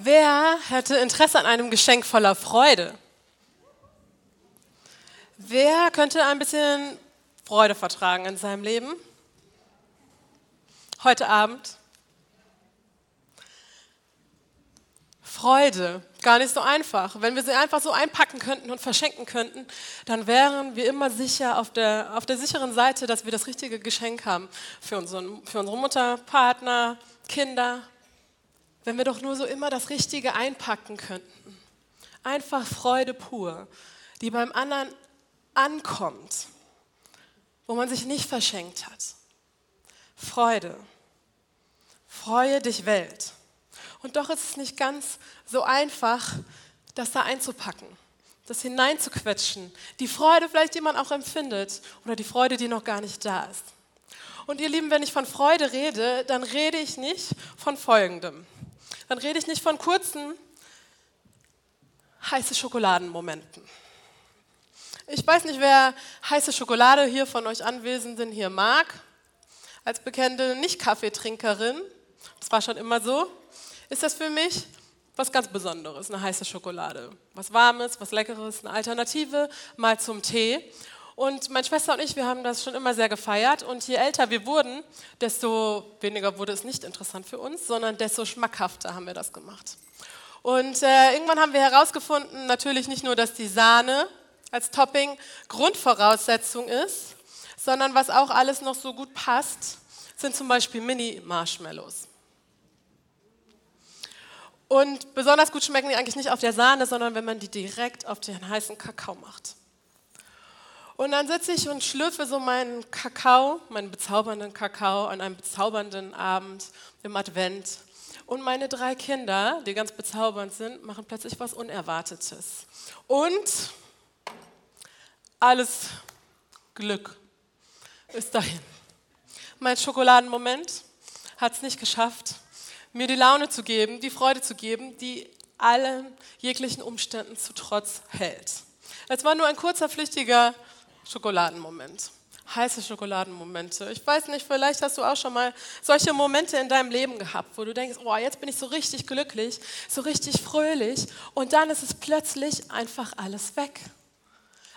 Wer hätte Interesse an einem Geschenk voller Freude? Wer könnte ein bisschen Freude vertragen in seinem Leben? Heute Abend? Freude, gar nicht so einfach. Wenn wir sie einfach so einpacken könnten und verschenken könnten, dann wären wir immer sicher auf der, auf der sicheren Seite, dass wir das richtige Geschenk haben für, unseren, für unsere Mutter, Partner, Kinder, wenn wir doch nur so immer das Richtige einpacken könnten. Einfach Freude pur, die beim anderen ankommt, wo man sich nicht verschenkt hat. Freude. Freue dich Welt. Und doch ist es nicht ganz so einfach, das da einzupacken, das hineinzuquetschen. Die Freude vielleicht, die man auch empfindet oder die Freude, die noch gar nicht da ist. Und ihr Lieben, wenn ich von Freude rede, dann rede ich nicht von Folgendem dann rede ich nicht von kurzen, heiße Schokoladenmomenten. Ich weiß nicht, wer heiße Schokolade hier von euch Anwesenden hier mag. Als bekannte Nicht-Kaffeetrinkerin, das war schon immer so, ist das für mich was ganz Besonderes, eine heiße Schokolade. Was Warmes, was Leckeres, eine Alternative mal zum Tee. Und meine Schwester und ich, wir haben das schon immer sehr gefeiert. Und je älter wir wurden, desto weniger wurde es nicht interessant für uns, sondern desto schmackhafter haben wir das gemacht. Und äh, irgendwann haben wir herausgefunden, natürlich nicht nur, dass die Sahne als Topping Grundvoraussetzung ist, sondern was auch alles noch so gut passt, sind zum Beispiel Mini-Marshmallows. Und besonders gut schmecken die eigentlich nicht auf der Sahne, sondern wenn man die direkt auf den heißen Kakao macht. Und dann sitze ich und schlürfe so meinen Kakao, meinen bezaubernden Kakao an einem bezaubernden Abend im Advent. Und meine drei Kinder, die ganz bezaubernd sind, machen plötzlich was Unerwartetes. Und alles Glück ist dahin. Mein Schokoladenmoment hat es nicht geschafft, mir die Laune zu geben, die Freude zu geben, die allen jeglichen Umständen zu Trotz hält. Es war nur ein kurzer, flüchtiger Schokoladenmoment. Heiße Schokoladenmomente. Ich weiß nicht, vielleicht hast du auch schon mal solche Momente in deinem Leben gehabt, wo du denkst, oh, jetzt bin ich so richtig glücklich, so richtig fröhlich und dann ist es plötzlich einfach alles weg.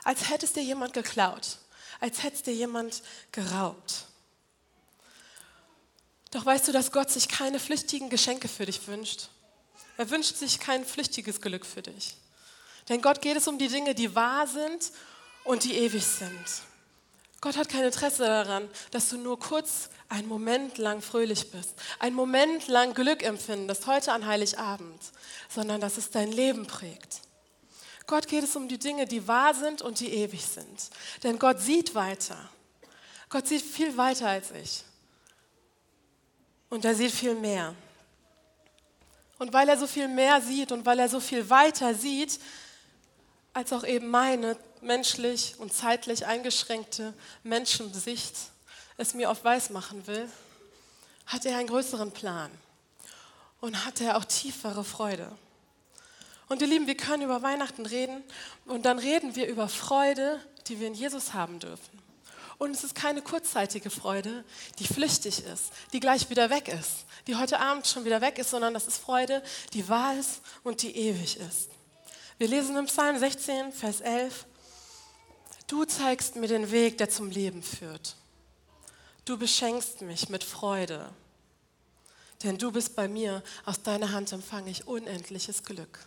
Als hätte es dir jemand geklaut, als hätte es dir jemand geraubt. Doch weißt du, dass Gott sich keine flüchtigen Geschenke für dich wünscht? Er wünscht sich kein flüchtiges Glück für dich. Denn Gott geht es um die Dinge, die wahr sind und die ewig sind. Gott hat kein Interesse daran, dass du nur kurz einen Moment lang fröhlich bist, einen Moment lang Glück empfindest, heute an Heiligabend, sondern dass es dein Leben prägt. Gott geht es um die Dinge, die wahr sind und die ewig sind. Denn Gott sieht weiter. Gott sieht viel weiter als ich. Und er sieht viel mehr. Und weil er so viel mehr sieht und weil er so viel weiter sieht, als auch eben meine menschlich und zeitlich eingeschränkte Menschensicht es mir oft weiß machen will, hat er einen größeren Plan und hat er auch tiefere Freude. Und ihr Lieben, wir können über Weihnachten reden und dann reden wir über Freude, die wir in Jesus haben dürfen. Und es ist keine kurzzeitige Freude, die flüchtig ist, die gleich wieder weg ist, die heute Abend schon wieder weg ist, sondern das ist Freude, die wahr ist und die ewig ist. Wir lesen im Psalm 16, Vers 11, Du zeigst mir den Weg, der zum Leben führt. Du beschenkst mich mit Freude, denn du bist bei mir, aus deiner Hand empfange ich unendliches Glück.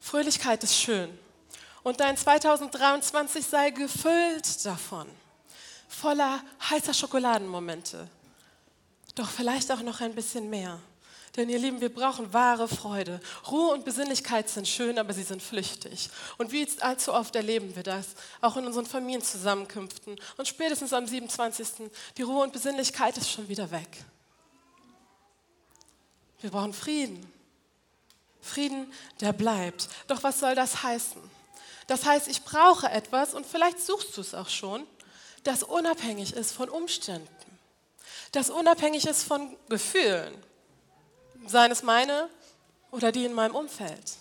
Fröhlichkeit ist schön und dein 2023 sei gefüllt davon, voller heißer Schokoladenmomente, doch vielleicht auch noch ein bisschen mehr. Denn ihr Lieben, wir brauchen wahre Freude. Ruhe und Besinnlichkeit sind schön, aber sie sind flüchtig. Und wie allzu oft erleben wir das, auch in unseren Familienzusammenkünften. Und spätestens am 27. Die Ruhe und Besinnlichkeit ist schon wieder weg. Wir brauchen Frieden. Frieden, der bleibt. Doch was soll das heißen? Das heißt, ich brauche etwas, und vielleicht suchst du es auch schon, das unabhängig ist von Umständen, das unabhängig ist von Gefühlen, Seien es meine oder die in meinem Umfeld.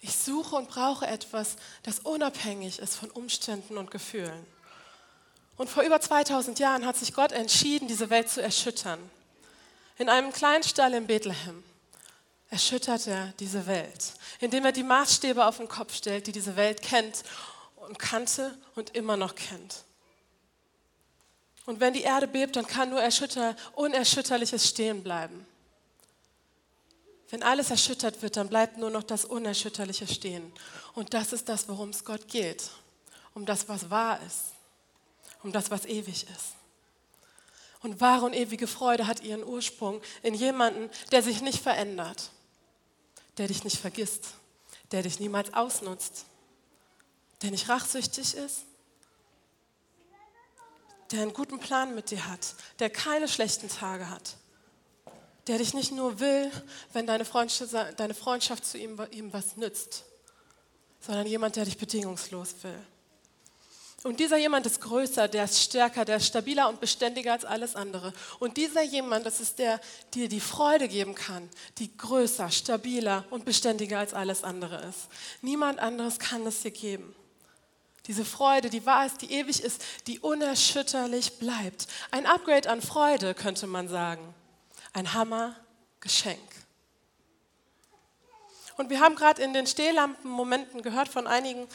Ich suche und brauche etwas, das unabhängig ist von Umständen und Gefühlen. Und vor über 2000 Jahren hat sich Gott entschieden, diese Welt zu erschüttern. In einem kleinen Stall in Bethlehem erschüttert er diese Welt, indem er die Maßstäbe auf den Kopf stellt, die diese Welt kennt und kannte und immer noch kennt. Und wenn die Erde bebt, dann kann nur erschütter, Unerschütterliches stehen bleiben. Wenn alles erschüttert wird, dann bleibt nur noch das Unerschütterliche stehen. Und das ist das, worum es Gott geht. Um das, was wahr ist. Um das, was ewig ist. Und wahre und ewige Freude hat ihren Ursprung in jemanden, der sich nicht verändert, der dich nicht vergisst, der dich niemals ausnutzt, der nicht rachsüchtig ist, der einen guten Plan mit dir hat, der keine schlechten Tage hat, der dich nicht nur will, wenn deine Freundschaft, deine Freundschaft zu ihm, ihm was nützt, sondern jemand, der dich bedingungslos will. Und dieser jemand ist größer, der ist stärker, der ist stabiler und beständiger als alles andere. Und dieser jemand, das ist der, der dir die Freude geben kann, die größer, stabiler und beständiger als alles andere ist. Niemand anderes kann es dir geben. Diese Freude, die wahr ist, die ewig ist, die unerschütterlich bleibt. Ein Upgrade an Freude, könnte man sagen. Ein Hammergeschenk. Und wir haben gerade in den Stehlampen-Momenten gehört von einigen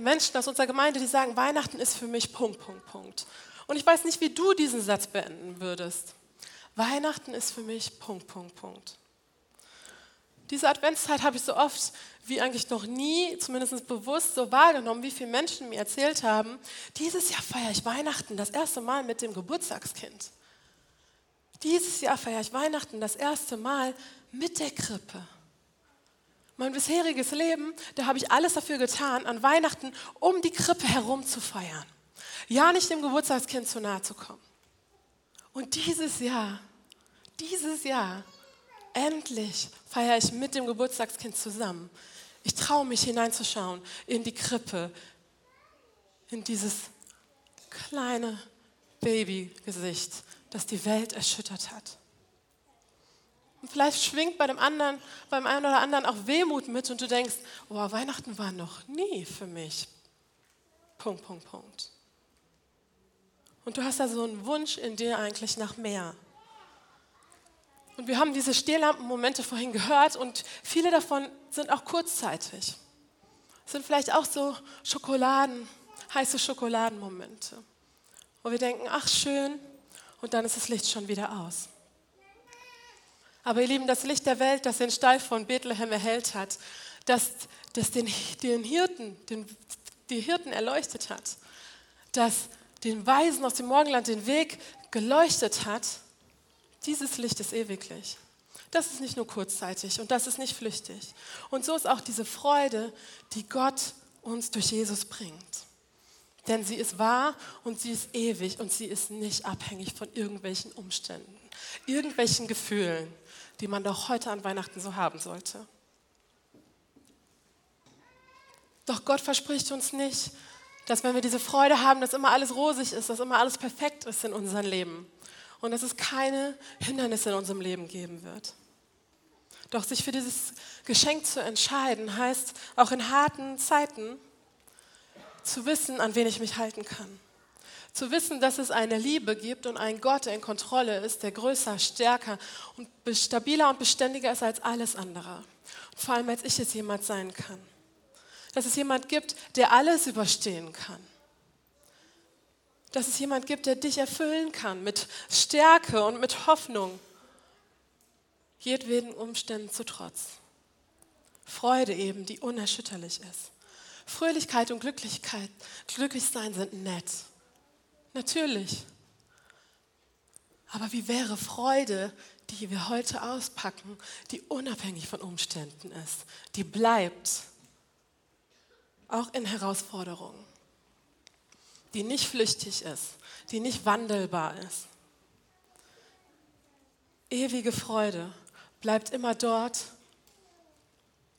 Menschen aus unserer Gemeinde, die sagen, Weihnachten ist für mich Punkt, Punkt, Punkt. Und ich weiß nicht, wie du diesen Satz beenden würdest. Weihnachten ist für mich Punkt, Punkt, Punkt. Diese Adventszeit habe ich so oft wie eigentlich noch nie, zumindest bewusst so wahrgenommen, wie viele Menschen mir erzählt haben, dieses Jahr feiere ich Weihnachten das erste Mal mit dem Geburtstagskind. Dieses Jahr feiere ich Weihnachten das erste Mal mit der Krippe. Mein bisheriges Leben, da habe ich alles dafür getan, an Weihnachten um die Krippe herum zu feiern. Ja, nicht dem Geburtstagskind zu nahe zu kommen. Und dieses Jahr, dieses Jahr endlich feiere ich mit dem Geburtstagskind zusammen. Ich traue mich hineinzuschauen in die Krippe, in dieses kleine Babygesicht, das die Welt erschüttert hat. Und vielleicht schwingt bei dem anderen, beim einen oder anderen auch Wehmut mit und du denkst, oh, Weihnachten war noch nie für mich. Punkt, Punkt, Punkt. Und du hast da so einen Wunsch in dir eigentlich nach mehr. Und wir haben diese Stehlampenmomente vorhin gehört und viele davon sind auch kurzzeitig. sind vielleicht auch so Schokoladen, heiße Schokoladenmomente, wo wir denken, ach schön, und dann ist das Licht schon wieder aus. Aber ihr Lieben, das Licht der Welt, das den Stall von Bethlehem erhellt hat, das, das den, den Hirten, den, die Hirten erleuchtet hat, das den Weisen aus dem Morgenland den Weg geleuchtet hat, dieses Licht ist ewiglich. Das ist nicht nur kurzzeitig und das ist nicht flüchtig. Und so ist auch diese Freude, die Gott uns durch Jesus bringt. Denn sie ist wahr und sie ist ewig und sie ist nicht abhängig von irgendwelchen Umständen, irgendwelchen Gefühlen, die man doch heute an Weihnachten so haben sollte. Doch Gott verspricht uns nicht, dass wenn wir diese Freude haben, dass immer alles rosig ist, dass immer alles perfekt ist in unserem Leben und dass es keine Hindernisse in unserem Leben geben wird. Doch sich für dieses Geschenk zu entscheiden, heißt auch in harten Zeiten zu wissen, an wen ich mich halten kann. Zu wissen, dass es eine Liebe gibt und einen Gott, der in Kontrolle ist, der größer, stärker und stabiler und beständiger ist als alles andere. Vor allem, als ich es jemand sein kann. Dass es jemand gibt, der alles überstehen kann dass es jemand gibt, der dich erfüllen kann mit Stärke und mit Hoffnung, jedweden Umständen zu trotz. Freude eben, die unerschütterlich ist. Fröhlichkeit und Glücklichkeit, Glücklichsein sind nett. Natürlich. Aber wie wäre Freude, die wir heute auspacken, die unabhängig von Umständen ist, die bleibt, auch in Herausforderungen? Die nicht flüchtig ist, die nicht wandelbar ist. Ewige Freude bleibt immer dort,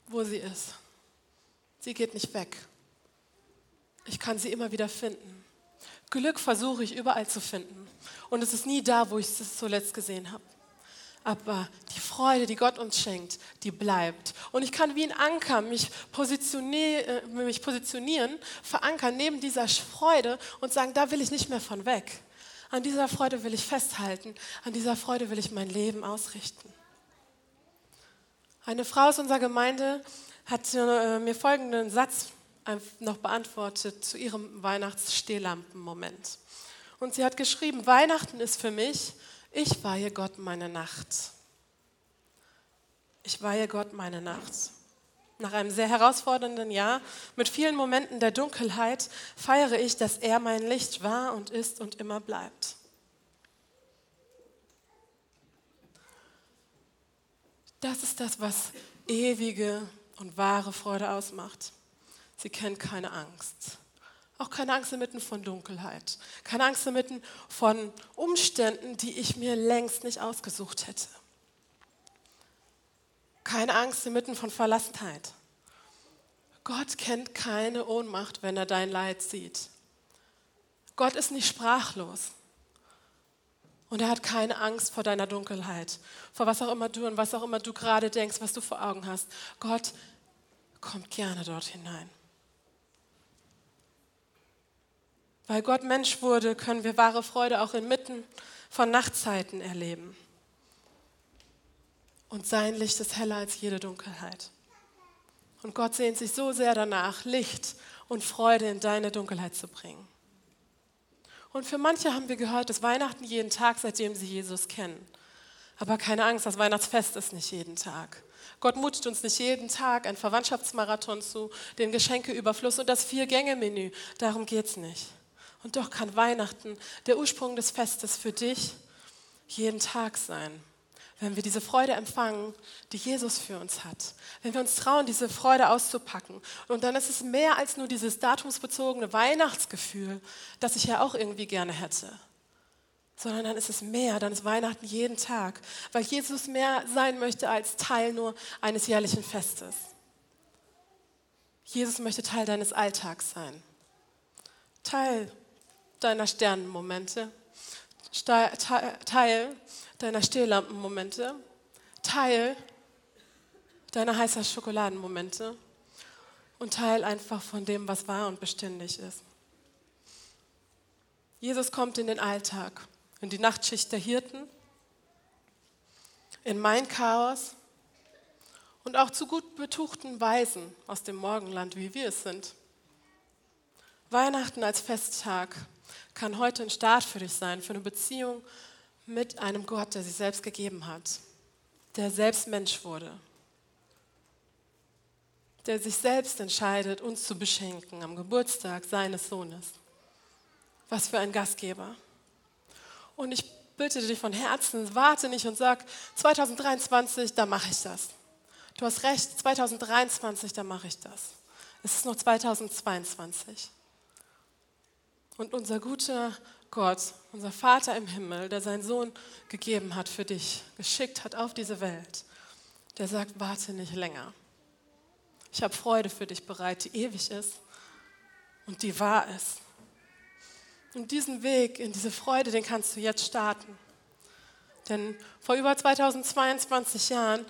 wo sie ist. Sie geht nicht weg. Ich kann sie immer wieder finden. Glück versuche ich überall zu finden. Und es ist nie da, wo ich es zuletzt gesehen habe aber die Freude, die Gott uns schenkt, die bleibt. Und ich kann wie ein Anker mich, positionier, äh, mich positionieren, verankern neben dieser Freude und sagen, da will ich nicht mehr von weg. An dieser Freude will ich festhalten. An dieser Freude will ich mein Leben ausrichten. Eine Frau aus unserer Gemeinde hat äh, mir folgenden Satz noch beantwortet zu ihrem Weihnachtsstehlampenmoment. Und sie hat geschrieben, Weihnachten ist für mich, ich weihe Gott meine Nacht. Ich weihe Gott meine Nacht. Nach einem sehr herausfordernden Jahr mit vielen Momenten der Dunkelheit feiere ich, dass er mein Licht war und ist und immer bleibt. Das ist das, was ewige und wahre Freude ausmacht. Sie kennt keine Angst. Auch keine Angst inmitten von Dunkelheit. Keine Angst inmitten von Umständen, die ich mir längst nicht ausgesucht hätte. Keine Angst inmitten von Verlassenheit. Gott kennt keine Ohnmacht, wenn er dein Leid sieht. Gott ist nicht sprachlos. Und er hat keine Angst vor deiner Dunkelheit, vor was auch immer du und was auch immer du gerade denkst, was du vor Augen hast. Gott kommt gerne dort hinein. Weil Gott Mensch wurde, können wir wahre Freude auch inmitten von Nachtzeiten erleben. Und sein Licht ist heller als jede Dunkelheit. Und Gott sehnt sich so sehr danach, Licht und Freude in deine Dunkelheit zu bringen. Und für manche haben wir gehört, dass Weihnachten jeden Tag, seitdem sie Jesus kennen. Aber keine Angst, das Weihnachtsfest ist nicht jeden Tag. Gott mutet uns nicht jeden Tag ein Verwandtschaftsmarathon zu, den Geschenkeüberfluss und das Vier-Gänge-Menü. Darum geht es nicht. Und doch kann Weihnachten, der Ursprung des Festes für dich, jeden Tag sein wenn wir diese Freude empfangen, die Jesus für uns hat. Wenn wir uns trauen, diese Freude auszupacken. Und dann ist es mehr als nur dieses datumsbezogene Weihnachtsgefühl, das ich ja auch irgendwie gerne hätte. Sondern dann ist es mehr, dann ist Weihnachten jeden Tag, weil Jesus mehr sein möchte als Teil nur eines jährlichen Festes. Jesus möchte Teil deines Alltags sein. Teil deiner Sternenmomente. Teil deiner Stehlampenmomente, Teil deiner heißer Schokoladenmomente und Teil einfach von dem, was wahr und beständig ist. Jesus kommt in den Alltag, in die Nachtschicht der Hirten, in mein Chaos und auch zu gut betuchten Weisen aus dem Morgenland, wie wir es sind. Weihnachten als Festtag kann heute ein Start für dich sein, für eine Beziehung mit einem Gott, der sich selbst gegeben hat, der selbst Mensch wurde, der sich selbst entscheidet, uns zu beschenken am Geburtstag seines Sohnes. Was für ein Gastgeber. Und ich bitte dich von Herzen, warte nicht und sag, 2023, da mache ich das. Du hast recht, 2023, da mache ich das. Es ist noch 2022. Und unser guter Gott, unser Vater im Himmel, der seinen Sohn gegeben hat für dich, geschickt hat auf diese Welt, der sagt, warte nicht länger. Ich habe Freude für dich bereit, die ewig ist und die wahr ist. Und diesen Weg in diese Freude, den kannst du jetzt starten. Denn vor über 2022 Jahren,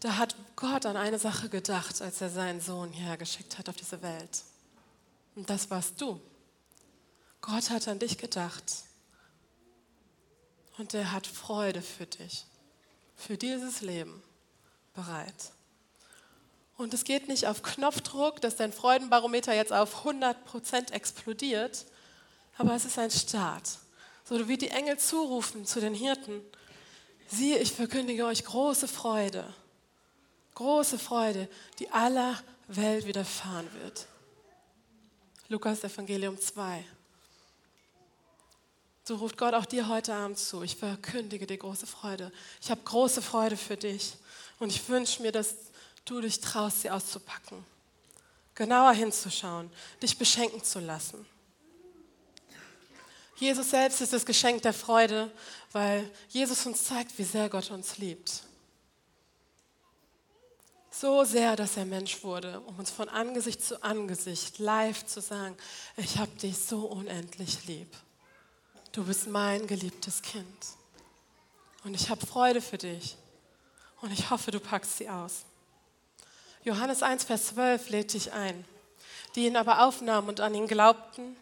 da hat Gott an eine Sache gedacht, als er seinen Sohn hierher geschickt hat auf diese Welt. Und das warst du. Gott hat an dich gedacht. Und er hat Freude für dich, für dieses Leben bereit. Und es geht nicht auf Knopfdruck, dass dein Freudenbarometer jetzt auf 100% explodiert, aber es ist ein Start. So wie die Engel zurufen zu den Hirten, siehe, ich verkündige euch große Freude, große Freude, die aller Welt widerfahren wird. Lukas Evangelium 2. So ruft Gott auch dir heute Abend zu. Ich verkündige dir große Freude. Ich habe große Freude für dich. Und ich wünsche mir, dass du dich traust, sie auszupacken. Genauer hinzuschauen, dich beschenken zu lassen. Jesus selbst ist das Geschenk der Freude, weil Jesus uns zeigt, wie sehr Gott uns liebt. So sehr, dass er Mensch wurde, um uns von Angesicht zu Angesicht live zu sagen, ich habe dich so unendlich lieb. Du bist mein geliebtes Kind. Und ich habe Freude für dich. Und ich hoffe, du packst sie aus. Johannes 1, Vers 12 lädt dich ein. Die ihn aber aufnahmen und an ihn glaubten,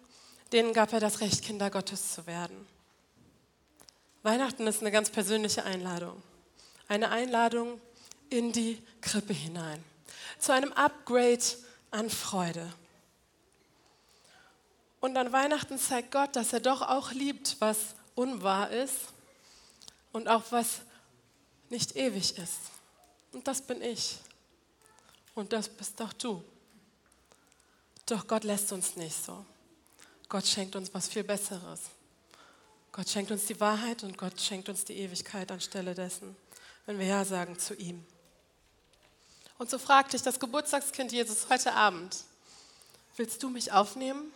denen gab er das Recht, Kinder Gottes zu werden. Weihnachten ist eine ganz persönliche Einladung. Eine Einladung in die Krippe hinein. Zu einem Upgrade an Freude. Und an Weihnachten zeigt Gott, dass er doch auch liebt, was unwahr ist und auch was nicht ewig ist. Und das bin ich. Und das bist doch du. Doch Gott lässt uns nicht so. Gott schenkt uns was viel Besseres. Gott schenkt uns die Wahrheit und Gott schenkt uns die Ewigkeit anstelle dessen, wenn wir Ja sagen zu ihm. Und so fragt dich das Geburtstagskind Jesus heute Abend, willst du mich aufnehmen?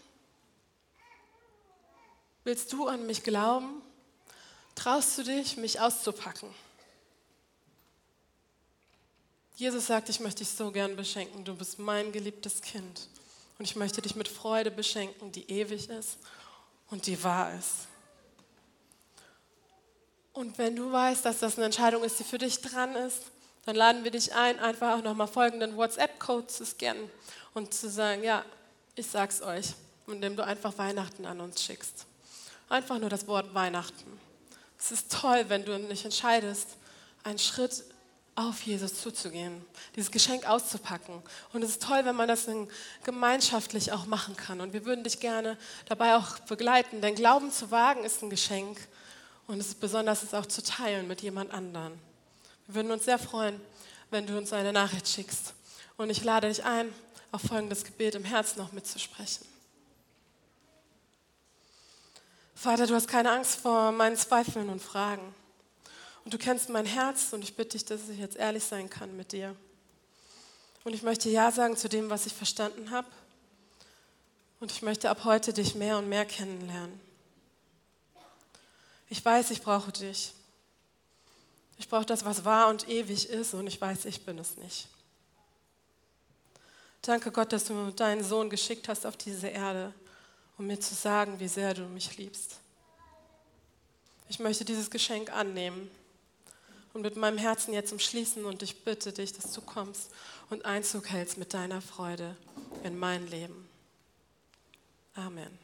Willst du an mich glauben? Traust du dich, mich auszupacken? Jesus sagt, ich möchte dich so gern beschenken. Du bist mein geliebtes Kind. Und ich möchte dich mit Freude beschenken, die ewig ist und die wahr ist. Und wenn du weißt, dass das eine Entscheidung ist, die für dich dran ist, dann laden wir dich ein, einfach auch nochmal folgenden WhatsApp-Code zu scannen und zu sagen, ja, ich sag's euch, indem du einfach Weihnachten an uns schickst. Einfach nur das Wort Weihnachten. Es ist toll, wenn du dich entscheidest, einen Schritt auf Jesus zuzugehen, dieses Geschenk auszupacken. Und es ist toll, wenn man das gemeinschaftlich auch machen kann. Und wir würden dich gerne dabei auch begleiten, denn Glauben zu wagen ist ein Geschenk und es ist besonders, es auch zu teilen mit jemand anderen. Wir würden uns sehr freuen, wenn du uns eine Nachricht schickst. Und ich lade dich ein, auf folgendes Gebet im Herzen noch mitzusprechen. Vater, du hast keine Angst vor meinen Zweifeln und Fragen. Und du kennst mein Herz und ich bitte dich, dass ich jetzt ehrlich sein kann mit dir. Und ich möchte Ja sagen zu dem, was ich verstanden habe. Und ich möchte ab heute dich mehr und mehr kennenlernen. Ich weiß, ich brauche dich. Ich brauche das, was wahr und ewig ist und ich weiß, ich bin es nicht. Danke Gott, dass du deinen Sohn geschickt hast auf diese Erde, um mir zu sagen, wie sehr du mich liebst. Ich möchte dieses Geschenk annehmen und mit meinem Herzen jetzt umschließen und ich bitte dich, dass du kommst und Einzug hältst mit deiner Freude in mein Leben. Amen.